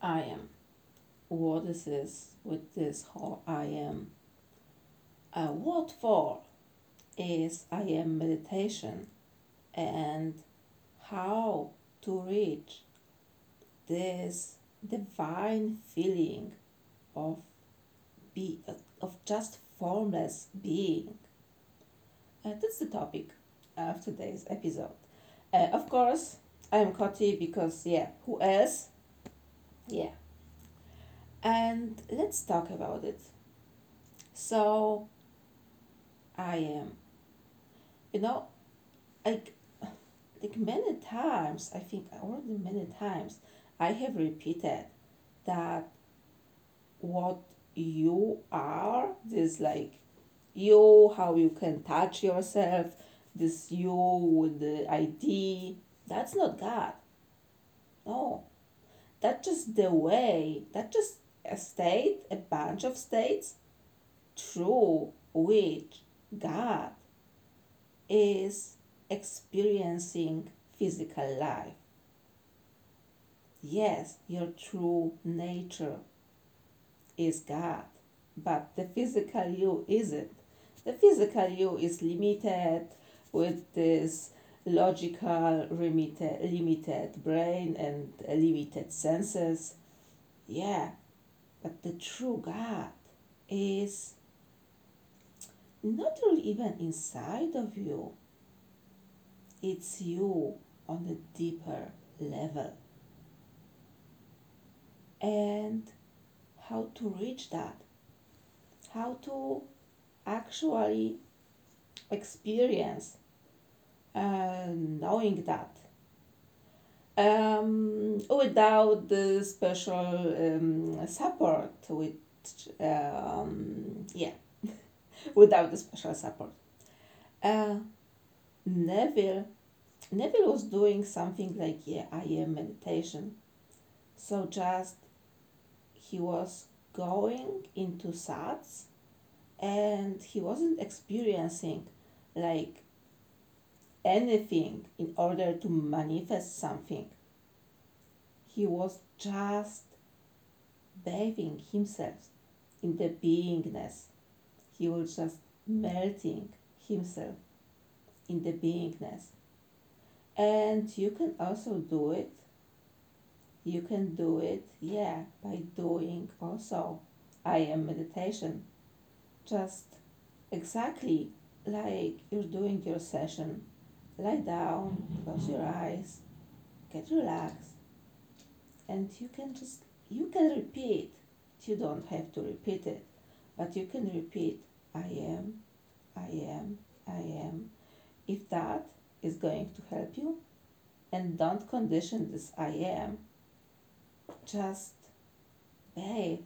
I am. What is this with this whole I am? Uh, what for is I am meditation and how to reach this divine feeling of be of just formless being. Uh, that's the topic of today's episode. Uh, of course, I'm Koti because yeah, who else? Yeah. And let's talk about it. So, I am. You know, like, like many times, I think already many times, I have repeated that what you are, this like you, how you can touch yourself, this you with the ID, that's not God. No. That's just the way, that's just a state, a bunch of states through which God is experiencing physical life. Yes, your true nature is God, but the physical you isn't. The physical you is limited with this logical limited, limited brain and limited senses. Yeah, but the true God is not really even inside of you. It's you on a deeper level. And how to reach that? How to actually experience knowing that. Um, without the special um, support with um, yeah without the special support. Uh, neville neville was doing something like yeah i am meditation. So just he was going into sats and he wasn't experiencing like anything in order to manifest something. He was just bathing himself in the beingness. He was just melting himself in the beingness. And you can also do it. You can do it, yeah, by doing also I am meditation. Just exactly like you're doing your session lie down, close your eyes, get relaxed, and you can just you can repeat. You don't have to repeat it, but you can repeat I am, I am, I am. If that is going to help you, and don't condition this I am, just bathe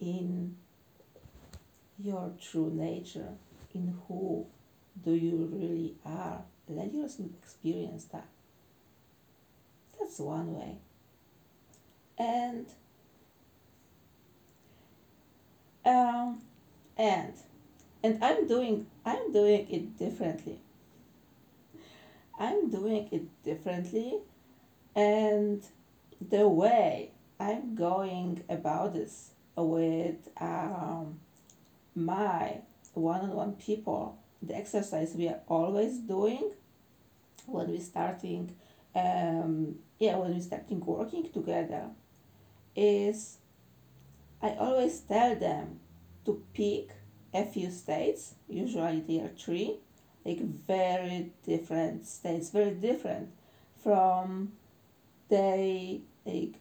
in your true nature, in who do you really are? Let yourself experience that. That's one way. And um, and and I'm doing I'm doing it differently. I'm doing it differently and the way I'm going about this with um, my one-on-one people the exercise we are always doing when we starting um, yeah when we starting working together is i always tell them to pick a few states usually there are three like very different states very different from their like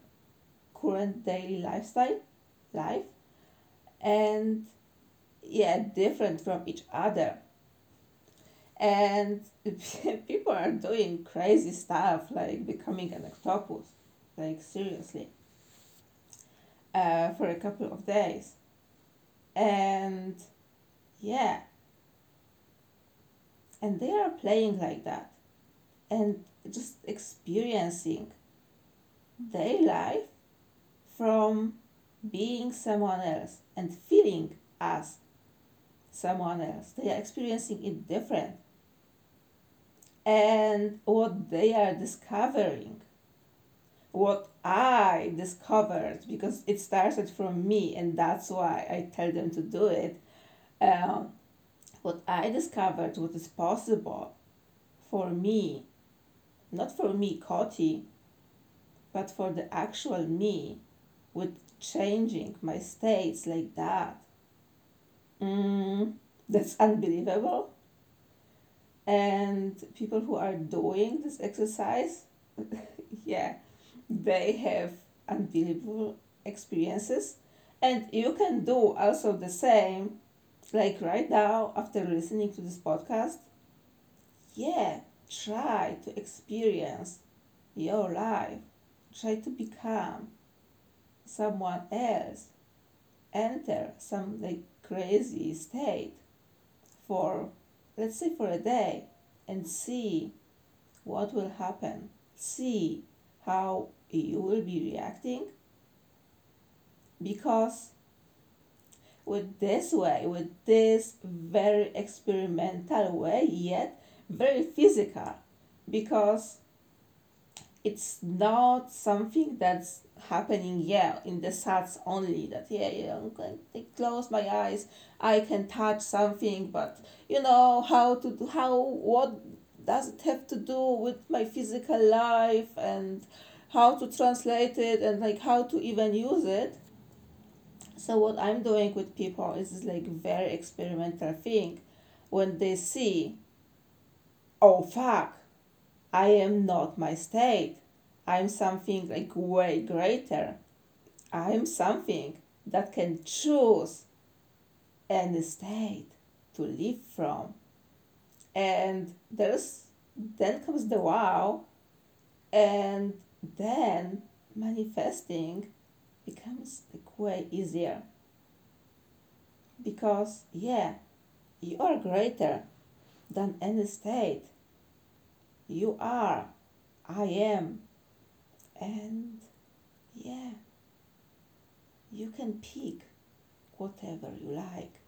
current daily lifestyle life and yeah different from each other and people are doing crazy stuff like becoming an octopus like seriously uh, for a couple of days. And yeah. And they are playing like that. And just experiencing their life from being someone else and feeling as someone else. They are experiencing it different and what they are discovering what I discovered because it started from me, and that's why I tell them to do it. Um, what I discovered, what is possible for me, not for me, Coti, but for the actual me, with changing my states like that. Mm, that's unbelievable. And people who are doing this exercise, yeah, they have unbelievable experiences. And you can do also the same, like right now after listening to this podcast. Yeah, try to experience your life, try to become someone else, enter some like crazy state for let's say for a day and see what will happen. See how you will be reacting because with this way, with this very experimental way, yet very physical, because it's not something that's happening yeah in the sats only that yeah, yeah i'm going to close my eyes i can touch something but you know how to do how what does it have to do with my physical life and how to translate it and like how to even use it so what i'm doing with people is like very experimental thing when they see oh fuck I am not my state. I'm something like way greater. I am something that can choose any state to live from. And there's then comes the wow, and then manifesting becomes like way easier. Because yeah, you are greater than any state you are, I am, and yeah, you can pick whatever you like.